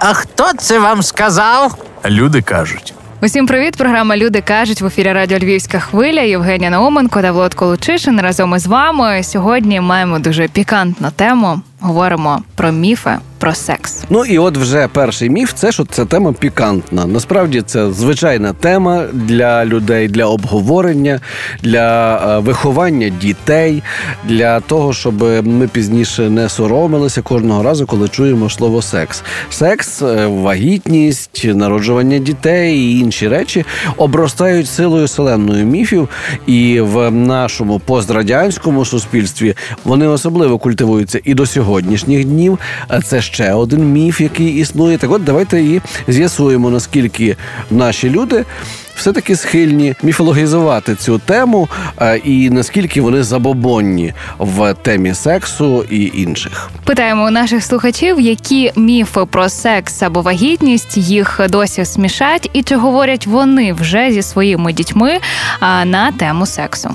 А хто це вам сказав? Люди кажуть. Усім привіт! Програма Люди кажуть в ефірі Радіо Львівська хвиля. Євгенія Науменко та Влад Колучишин разом із вами. Сьогодні маємо дуже пікантну тему. Говоримо про міфи про секс. Ну і от вже перший міф це що це тема пікантна. Насправді це звичайна тема для людей, для обговорення, для е, виховання дітей, для того, щоб ми пізніше не соромилися кожного разу, коли чуємо слово секс. Секс, е, вагітність, народжування дітей і інші речі обростають силою селенною міфів, і в нашому пострадянському суспільстві вони особливо культивуються і до сьогоднішніх днів. Це ще один міф, який існує. Так от давайте і з'ясуємо, наскільки наші люди. Все-таки схильні міфологізувати цю тему, е, і наскільки вони забобонні в темі сексу і інших. Питаємо у наших слухачів, які міфи про секс або вагітність їх досі смішать, і чи говорять вони вже зі своїми дітьми на тему сексу.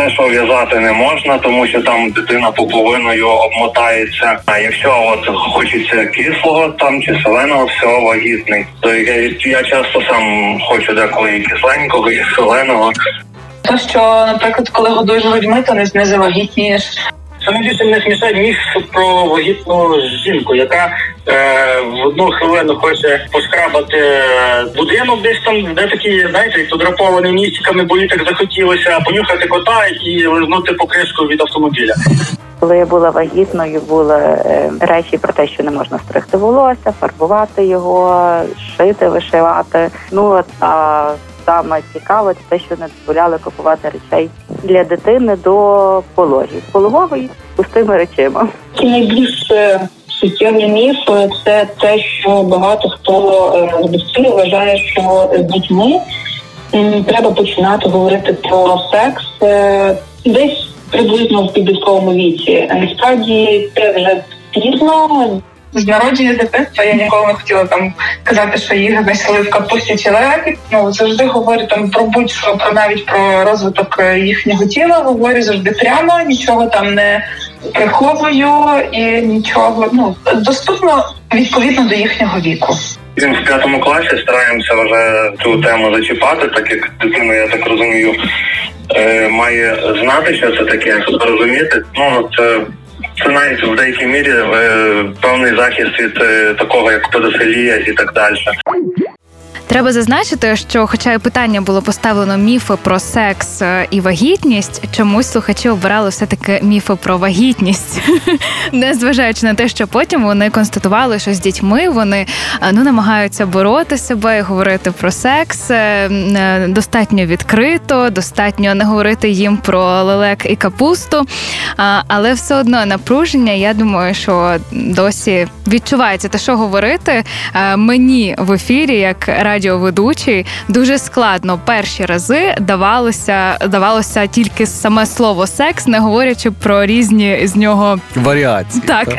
Те, що в'язати не можна, тому що там дитина пуповиною обмотається. А якщо от хочеться кислого там чи соленого, все вагітний. То я, я часто сам хочу деколи і кисленького, і соленого. То, що, наприклад, коли годуєш грудьми, то не завагітнієш. Саме більше не смішать міф про вагітну жінку, яка е, в одну хвилину хоче пошкрабати е, будинок, десь там, де такі, знаєте, подраповані містиками, бо їй так захотілося понюхати кота і лизнути покришку від автомобіля. Коли я була вагітною, були е, речі про те, що не можна стригти волосся, фарбувати його, шити, вишивати. Ну от а саме цікаве це те, що не дозволяли купувати речей для дитини до пологів. Пологовий пустими речима. Найбільш е, суттєвий міф е, це те, що багато хто е, з батьків вважає, що з дітьми треба починати говорити про секс е, десь приблизно в підлітковому віці. Насправді це вже пізно. З народження дитинства я ніколи не хотіла там казати, що їх знайшли в капусті чи лепі. Ну завжди говорю там про будь-що про навіть про розвиток е, їхнього тіла. Говорю завжди прямо, нічого там не приховую і нічого. Ну доступно відповідно до їхнього віку. Він в п'ятому класі стараємося вже цю тему зачіпати, так як дитина, я так розумію, е, має знати, що це таке, розуміти. Ну це. Це навіть в деякій мірі е, певний захист від е, такого, як педофілія і так далі. Треба зазначити, що, хоча і питання було поставлено міфи про секс е, і вагітність, чомусь слухачі обирали все таки міфи про вагітність, не зважаючи на те, що потім вони констатували, що з дітьми вони е, ну намагаються бороти себе і говорити про секс е, достатньо відкрито, достатньо не говорити їм про лелек і капусту. Але все одно напруження, я думаю, що досі відчувається. Те, що говорити? Мені в ефірі, як радіоведучий, дуже складно перші рази давалося, давалося тільки саме слово секс, не говорячи про різні з нього Варіації. Так.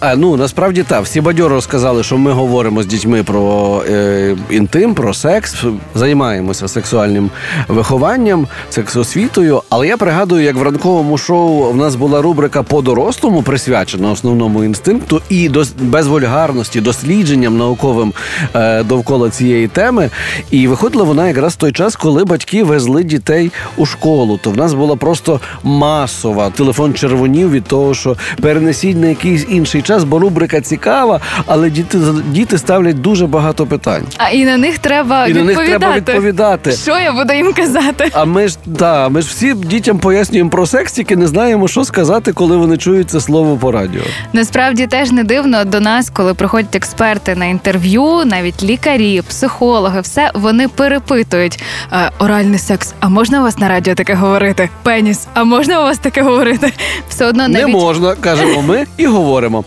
А, ну насправді так. Всі бадьоро сказали, що ми говоримо з дітьми про е, інтим, про секс, займаємося сексуальним вихованням, сексосвітою. Але я пригадую, як в ранковому шоу в нас була рубрика по дорослому присвячена основному інстинкту і до без вульгарності, дослідженням науковим е, довкола цієї теми. І виходила вона якраз в той час, коли батьки везли дітей у школу. То в нас була просто масова телефон червонів від того, що перенесіть на якийсь інший час, бо рубрика цікава, але діти діти ставлять дуже багато питань. а і на них треба І на них відповідати. треба відповідати. Що я буду їм казати? А ми ж да, ми ж всі дітям пояснюємо про секс, тільки не знаємо, що сказати, коли вони чують це слово по радіо. Насправді теж не дивно до нас, коли приходять експерти на інтерв'ю, навіть лікарі, психологи, все вони перепитують е, оральний секс. А можна у вас на радіо таке говорити? Пеніс, а можна у вас таке говорити? Все одно Не можна, кажемо ми і говоримо.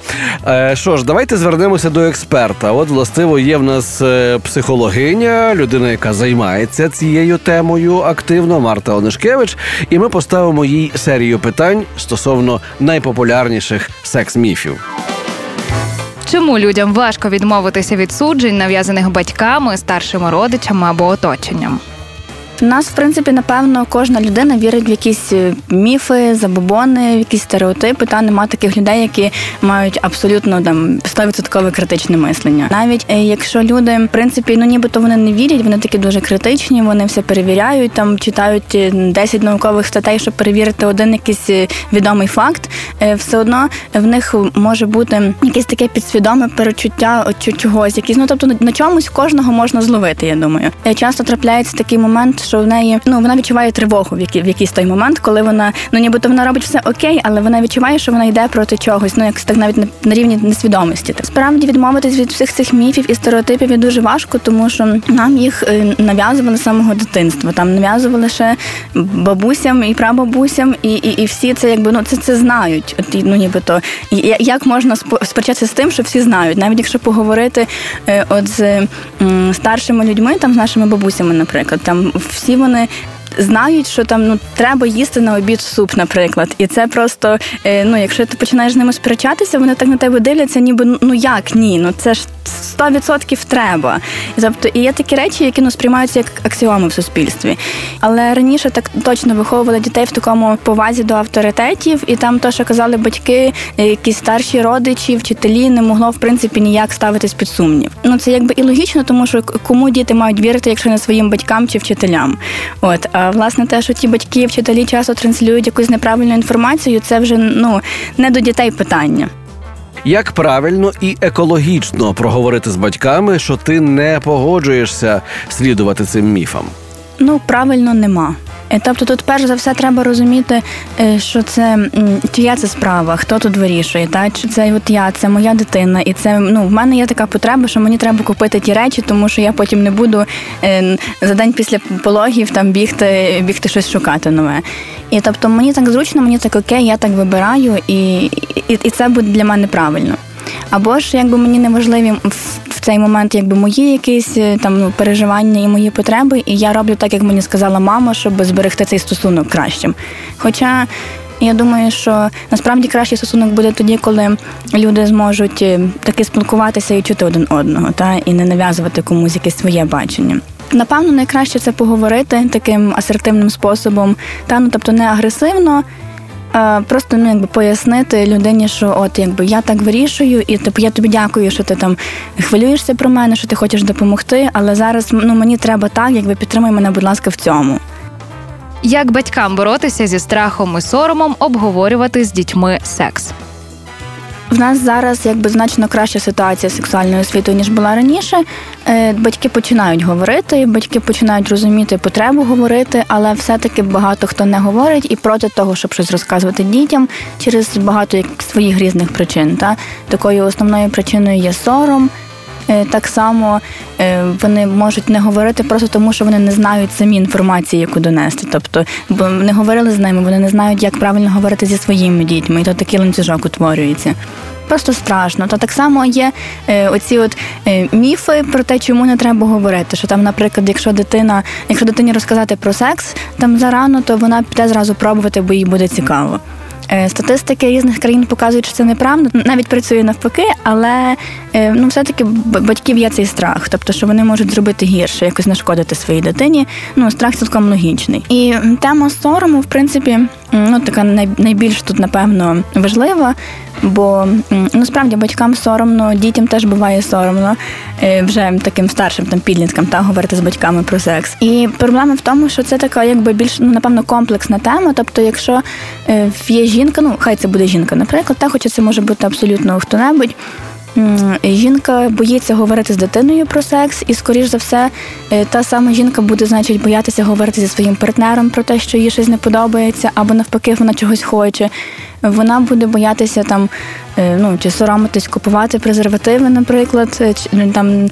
Е, що ж, давайте звернемося до експерта. От, властиво, є в нас е, психологиня, людина, яка займається цією темою активно, Марта Онишкевич, і ми поставимо їй серію питань стосовно найпопулярніших секс-міфів. Чому людям важко відмовитися від суджень, нав'язаних батьками, старшими родичами або оточенням. У нас, в принципі, напевно, кожна людина вірить в якісь е, міфи, забобони, в якісь стереотипи. Та нема таких людей, які мають абсолютно там 100% критичне мислення. Навіть е, якщо люди, в принципі, ну нібито вони не вірять, вони такі дуже критичні, вони все перевіряють, там читають е, 10 наукових статей, щоб перевірити один якийсь е, відомий факт. е, Все одно в них може бути якесь таке підсвідоме перечуття чогось, якісь ну тобто на чомусь кожного можна зловити. Я думаю, Е, часто трапляється такий момент, що в неї ну вона відчуває тривогу в який в якийсь той момент, коли вона ну нібито вона робить все окей, але вона відчуває, що вона йде проти чогось. Ну якось так навіть на, на рівні несвідомості. Так справді відмовитись від всіх цих міфів і стереотипів є дуже важко, тому що нам їх е, нав'язували з самого дитинства. Там нав'язували ще бабусям і прабабусям, і, і, і всі це якби ну це це знають. От ну нібито І як можна сперечатися з тим, що всі знають, навіть якщо поговорити е, от з старшими людьми, там з нашими бабусями, наприклад, там всі вони. Знають, що там ну треба їсти на обід суп, наприклад, і це просто е, ну, якщо ти починаєш з ними сперечатися, вони так на тебе дивляться, ніби ну як ні, ну це ж 100% треба. І тобто і є такі речі, які ну сприймаються як аксіоми в суспільстві. Але раніше так точно виховували дітей в такому повазі до авторитетів, і там то, що казали батьки, е, якісь старші родичі, вчителі, не могло в принципі ніяк ставитись під сумнів. Ну це якби і логічно, тому що кому діти мають вірити, якщо не своїм батькам чи вчителям. От власне те, що ті батьки, вчителі часто транслюють якусь неправильну інформацію, це вже ну не до дітей питання. Як правильно і екологічно проговорити з батьками, що ти не погоджуєшся слідувати цим міфам? Ну, правильно нема. Е, Тобто тут перш за все треба розуміти, е, що це чия це справа, хто тут вирішує, та чи це от я, це моя дитина, і це ну в мене є така потреба, що мені треба купити ті речі, тому що я потім не буду е, за день після пологів там бігти, бігти щось шукати нове. І тобто мені так зручно, мені так окей, я так вибираю, і, і, і це буде для мене правильно. Або ж якби мені не важливі цей момент якби мої якісь е, там ну, переживання і мої потреби, і я роблю так, як мені сказала мама, щоб зберегти цей стосунок кращим. Хоча я думаю, що насправді кращий стосунок буде тоді, коли люди зможуть е, таки спілкуватися і чути один одного, та і не нав'язувати комусь якесь своє бачення. Напевно, найкраще це поговорити таким асертивним способом, та ну тобто не агресивно. А, Просто ну якби пояснити людині, що от якби я так вирішую, і типу я тобі дякую, що ти там хвилюєшся про мене, що ти хочеш допомогти, але зараз ну мені треба так, якби підтримай мене, будь ласка, в цьому. Як батькам боротися зі страхом і соромом обговорювати з дітьми секс? В нас зараз якби значно краща ситуація з сексуальною освітою, ніж була раніше. Е, Батьки починають говорити, батьки починають розуміти потребу говорити, але все-таки багато хто не говорить і проти того, щоб щось розказувати дітям через багато своїх різних причин. Та такою основною причиною є сором. Е, Так само е, вони можуть не говорити просто тому, що вони не знають самі інформації, яку донести. Тобто, бо не говорили з ними, вони не знають, як правильно говорити зі своїми дітьми, і то такий ланцюжок утворюється. Просто страшно. Та так само є е, оці от е, міфи про те, чому не треба говорити. Що там, наприклад, якщо дитина, якщо дитині розказати про секс там зарано, то вона піде зразу пробувати, бо їй буде цікаво. Е, Статистики різних країн показують, що це неправда. Навіть працює навпаки, але е, ну все-таки батьків є цей страх, тобто, що вони можуть зробити гірше, якось нашкодити своїй дитині. Ну, страх цілком логічний. І тема сорому, в принципі, ну така найбільш тут, напевно, важлива. Бо насправді ну батькам соромно, дітям теж буває соромно е, вже таким старшим там підліткам та говорити з батьками про секс. І проблема в тому, що це така, якби більш ну напевно комплексна тема. Тобто, якщо е, є жінка, ну хай це буде жінка, наприклад, та хоча це може бути абсолютно хто-небудь. Жінка боїться говорити з дитиною про секс, і, скоріш за все, е, та сама жінка буде, значить, боятися говорити зі своїм партнером про те, що їй щось не подобається, або навпаки, вона чогось хоче. Вона буде боятися там, е, ну чи соромитись купувати презервативи, наприклад, е, чи ну, там.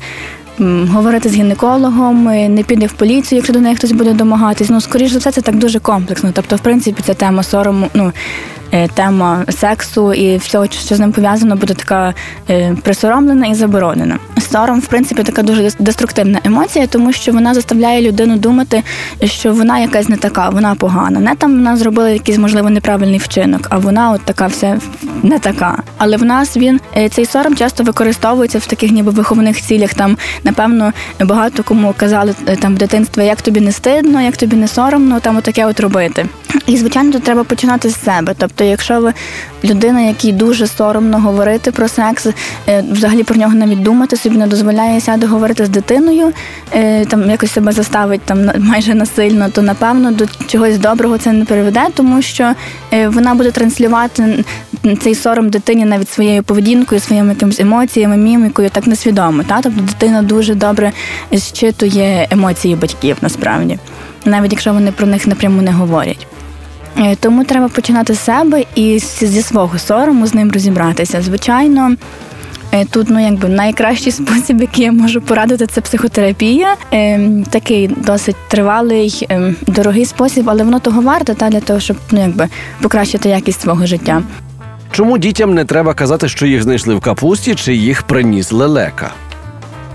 Говорити з гінекологом, не піде в поліцію, якщо до неї хтось буде домагатись. Ну, скоріш за все, це так дуже комплексно. Тобто, в принципі, ця тема сорому, ну тема сексу і всього, що з ним пов'язано, буде така е, присоромлена і заборонена. Сором, в принципі, така дуже деструктивна емоція, тому що вона заставляє людину думати, що вона якась не така, вона погана. Не там вона зробила якийсь можливо неправильний вчинок, а вона от така вся не така. Але в нас він е, цей сором часто використовується в таких ніби виховних цілях. Там напевно багато кому казали е, там в дитинстві, як тобі не стидно, як тобі не соромно, там отаке от робити. І звичайно, тут треба починати з себе. Тобто, якщо ви людина, якій дуже соромно говорити про секс, е, взагалі про нього навіть думати, собі не дозволяє сяде говорити з дитиною, там якось себе заставить там майже насильно, то напевно до чогось доброго це не приведе, тому що вона буде транслювати цей сором дитині навіть своєю поведінкою, своїми якимись емоціями, мімікою, так несвідомо. Та? Тобто дитина дуже добре зчитує емоції батьків насправді, навіть якщо вони про них напряму не говорять. Е, тому треба починати з себе і зі свого сорому з ним розібратися. Звичайно, е, тут ну якби найкращий спосіб, який я можу порадити, це психотерапія. Е, такий досить тривалий, дорогий спосіб, але воно того варте та для того, щоб ну якби покращити якість свого життя. Чому дітям не треба казати, що їх знайшли в капусті, чи їх приніс лелека?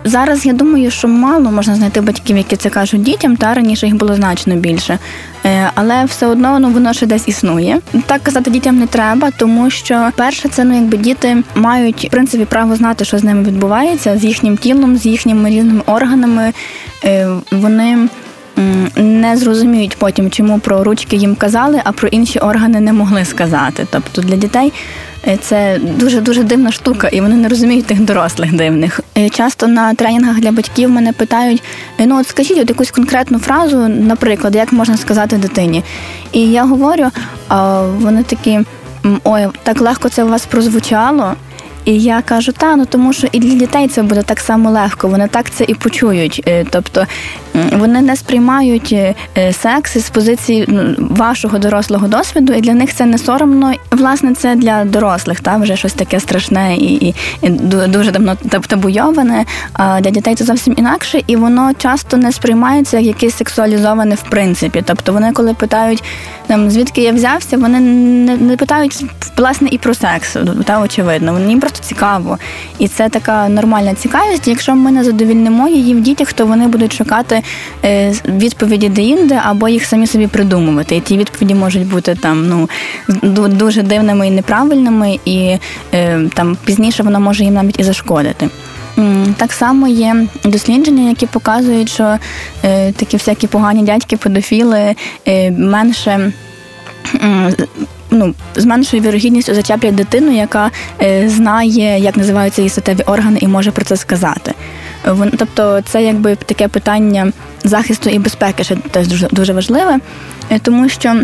Зараз я думаю, що мало можна знайти батьків, які це кажуть дітям, та раніше їх було значно більше. Е, але все одно ну воно ще десь існує. Так казати дітям не треба, тому що перше, це ну якби діти мають в принципі право знати, що з ними відбувається, з їхнім тілом, з їхніми різними органами. Е, вони не зрозуміють потім, чому про ручки їм казали, а про інші органи не могли сказати. Тобто для дітей е, це дуже дуже дивна штука, і вони не розуміють тих дорослих дивних. Е, часто на тренінгах для батьків мене питають: «Е, ну от скажіть от якусь конкретну фразу, наприклад, як можна сказати дитині. І я говорю, а вони такі. Ой, так легко це у вас прозвучало. І я кажу, та ну тому що і для дітей це буде так само легко. Вони так це і почують. Е, тобто вони не сприймають е, секс з позиції вашого дорослого досвіду, і для них це не соромно. Власне, це для дорослих, та вже щось таке страшне і, і, і дуже давно табуйоване. А для дітей це зовсім інакше, і воно часто не сприймається як якесь сексуалізоване в принципі. Тобто вони, коли питають там звідки я взявся, вони не, не питають власне і про секс, та очевидно. Вони просто цікаво. І це така нормальна цікавість. Якщо ми не задовільнимо її в дітях, то вони будуть шукати е, відповіді де-інде або їх самі собі придумувати. І ті відповіді можуть бути там ну дуже дивними і неправильними, і е, там пізніше воно може їм навіть і зашкодити. Так само є дослідження, які показують, що е, такі всякі погані дядьки, педофіли е, менше ну, з меншою вірогідністю зачеплять дитину, яка е, знає, як називаються її статеві органи, і може про це сказати. Тобто, це якби таке питання захисту і безпеки, що теж дуже дуже важливе, е, тому що.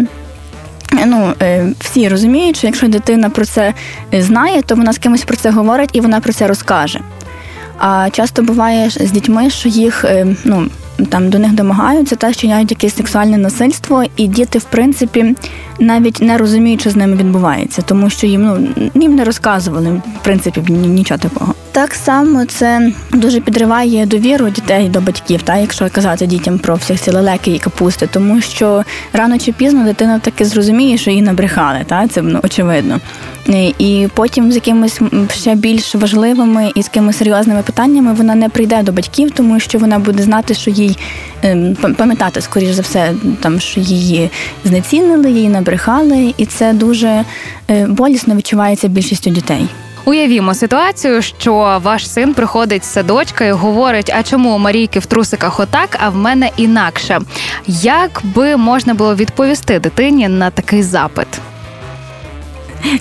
Ну, е, всі розуміють, що якщо дитина про це знає, то вона з кимось про це говорить і вона про це розкаже. А часто буває з дітьми, що їх ну, там до них домагаються та чиняють якесь сексуальне насильство, і діти, в принципі, навіть не розуміють, що з ними відбувається, тому що їм ну їм не розказували в принципі нічого такого. Так само це дуже підриває довіру дітей до батьків, та якщо казати дітям про всіх ці лелеки і капусти, тому що рано чи пізно дитина таки зрозуміє, що її набрехали, та це ну, очевидно. І потім з якимись ще більш важливими і з якимись серйозними питаннями вона не прийде до батьків, тому що вона буде знати, що їй ем, пам'ятати, скоріш за все, там що її знецінили, її набрехали, і це дуже е, болісно відчувається більшістю дітей. Уявімо ситуацію, що ваш син приходить з садочка і говорить: а чому у Марійки в трусиках отак, а в мене інакше? Як би можна було відповісти дитині на такий запит?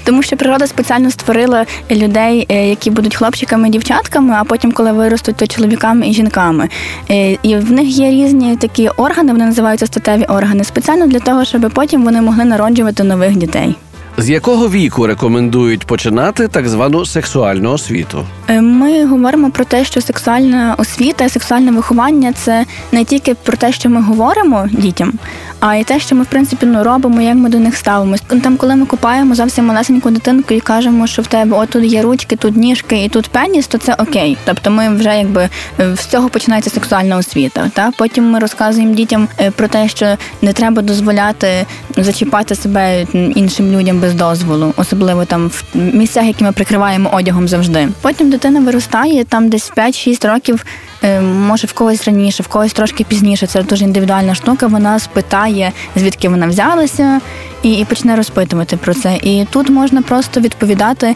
Тому що природа спеціально створила людей, е, які будуть хлопчиками і дівчатками, а потім, коли виростуть, то чоловіками і жінками. Е, і в них є різні такі органи, вони називаються статеві органи, спеціально для того, щоб потім вони могли народжувати нових дітей. З якого віку рекомендують починати так звану сексуальну освіту? Е, ми говоримо про те, що сексуальна освіта, сексуальне виховання це не тільки про те, що ми говоримо дітям, а й те, що ми в принципі ну, робимо, як ми до них ставимося. Там, коли ми купаємо зовсім малесеньку дитинку і кажемо, що в тебе от тут є ручки, тут ніжки і тут пеніс, то це окей. Тобто ми вже якби е, з цього починається сексуальна освіта. Та потім ми розказуємо дітям е, про те, що не треба дозволяти зачіпати себе іншим людям без без дозволу, особливо там в місцях, які ми прикриваємо одягом завжди. Потім дитина виростає там десь 5-6 років. е, Може в когось раніше, в когось трошки пізніше. Це дуже індивідуальна штука. Вона спитає, звідки вона взялася, і, і почне розпитувати про це. І тут можна просто відповідати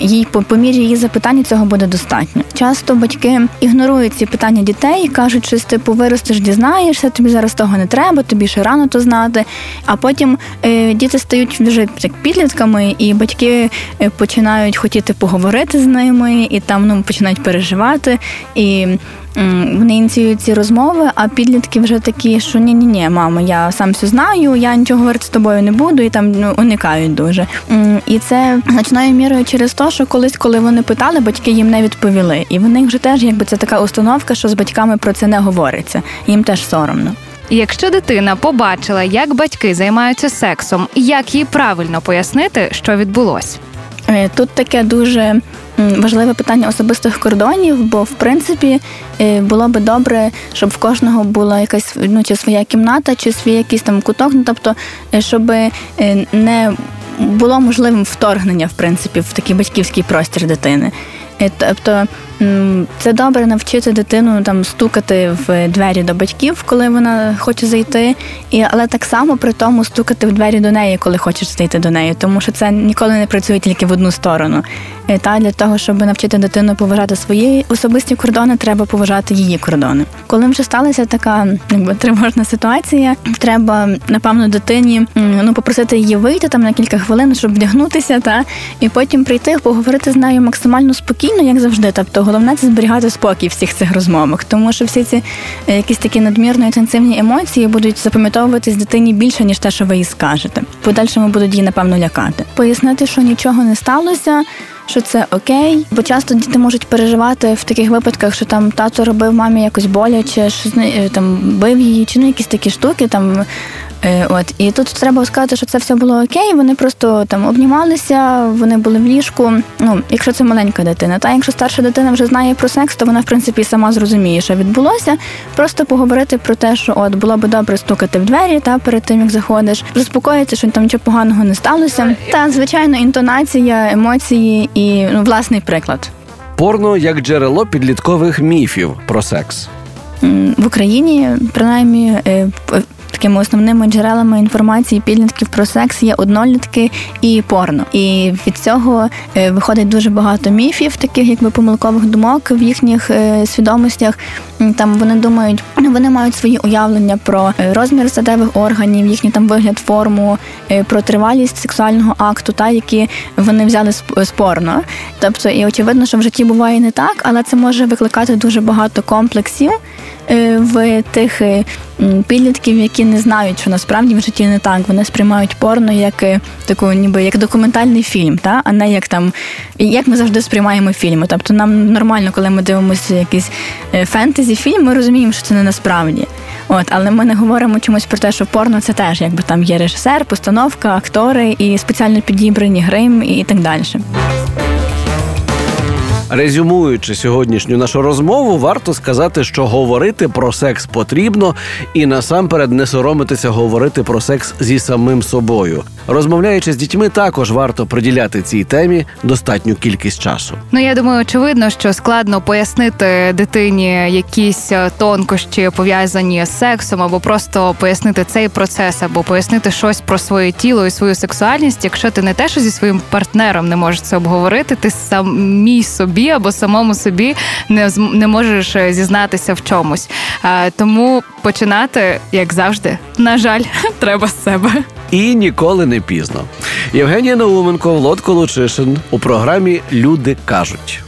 їй по, по мірі її запитань цього буде достатньо. Часто батьки ігнорують ці питання дітей, кажуть, що типу виростеш, дізнаєшся, тобі зараз того не треба, тобі ще рано то знати. А потім е, діти стають вже як підлітками, і батьки е, починають хотіти поговорити з ними, і там ну починають переживати. І вони ініціюють ці розмови, а підлітки вже такі, що ні, ні, ні, мама, я сам все знаю, я нічого говорити з тобою не буду, і там ну, уникають дуже. І це значною мірою через те, що колись, коли вони питали, батьки їм не відповіли. І в них вже теж якби це така установка, що з батьками про це не говориться. Їм теж соромно. Якщо дитина побачила, як батьки займаються сексом, як їй правильно пояснити, що відбулось? Е, Тут таке дуже важливе питання особистих кордонів, бо в принципі е, було би добре, щоб в кожного була якась ну, чи своя кімната, чи свій якийсь там куток. Ну тобто, е, щоб не було можливим вторгнення в принципі в такий батьківський простір дитини. Е, Тобто це добре навчити дитину там стукати в двері до батьків, коли вона хоче зайти, і але так само при тому стукати в двері до неї, коли хочеш зайти до неї, тому що це ніколи не працює тільки в одну сторону. Е, Та для того, щоб навчити дитину поважати свої особисті кордони, треба поважати її кордони. Коли вже сталася така якби тривожна ситуація, треба напевно дитині ну попросити її вийти там на кілька хвилин, щоб вдягнутися, та і потім прийти, поговорити з нею максимально спокійно, як завжди. Тобто, головне це зберігати спокій всіх цих розмовах, тому що всі ці е, якісь такі надмірно інтенсивні емоції будуть запам'ятовуватись дитині більше ніж те, що ви їй скажете. Подальшому будуть її напевно лякати. Пояснити, що нічого не сталося. Що це окей, бо часто діти можуть переживати в таких випадках, що там тато робив мамі якось боляче, що е, там бив її, чи ну якісь такі штуки. Там от і тут треба сказати, що це все було окей. Вони просто там обнімалися, вони були в ліжку. Ну, якщо це маленька дитина, та якщо старша дитина вже знає про секс, то вона в принципі сама зрозуміє, що відбулося. Просто поговорити про те, що от було би добре стукати в двері, та перед тим як заходиш, заспокоїти, що там нічого поганого не сталося. Та звичайно, інтонація, емоції і ну, власний приклад. Порно як джерело підліткових міфів про секс. В Україні, принаймні, п- такими основними джерелами інформації підлітків про секс є однолітки і порно. І від цього е, виходить дуже багато міфів, таких якби помилкових думок в їхніх е, свідомостях. Там вони думають, вони мають свої уявлення про е, розмір статевих органів, їхній там вигляд, форму, про тривалість сексуального акту, та які вони взяли з порно. Тобто, і очевидно, що в житті буває не так, але це може викликати дуже багато комплексів в тих е, підлітків, які не знають, що насправді в житті не так. Вони сприймають порно як е, таку, ніби як документальний фільм, та а не як там, як ми завжди сприймаємо фільми. Тобто нам нормально, коли ми дивимося якийсь е, фентезі фільм, ми розуміємо, що це не насправді. От, але ми не говоримо чомусь про те, що порно це теж, якби там є режисер, постановка, актори і спеціально підібрані грим і так далі. Резюмуючи сьогоднішню нашу розмову, варто сказати, що говорити про секс потрібно і насамперед не соромитися говорити про секс зі самим собою. Розмовляючи з дітьми, також варто приділяти цій темі достатню кількість часу. Ну я думаю, очевидно, що складно пояснити дитині якісь е, тонкощі пов'язані з сексом, або просто пояснити цей процес, або пояснити щось про своє тіло і свою сексуальність, якщо ти не те, що зі своїм партнером не можеш це обговорити, ти самій собі або самому собі не не можеш е, зізнатися в чомусь. Тому починати, як завжди, на жаль, треба з себе. І ніколи не пізно. Євгенія Науменко, Володко Лучишин у програмі Люди кажуть.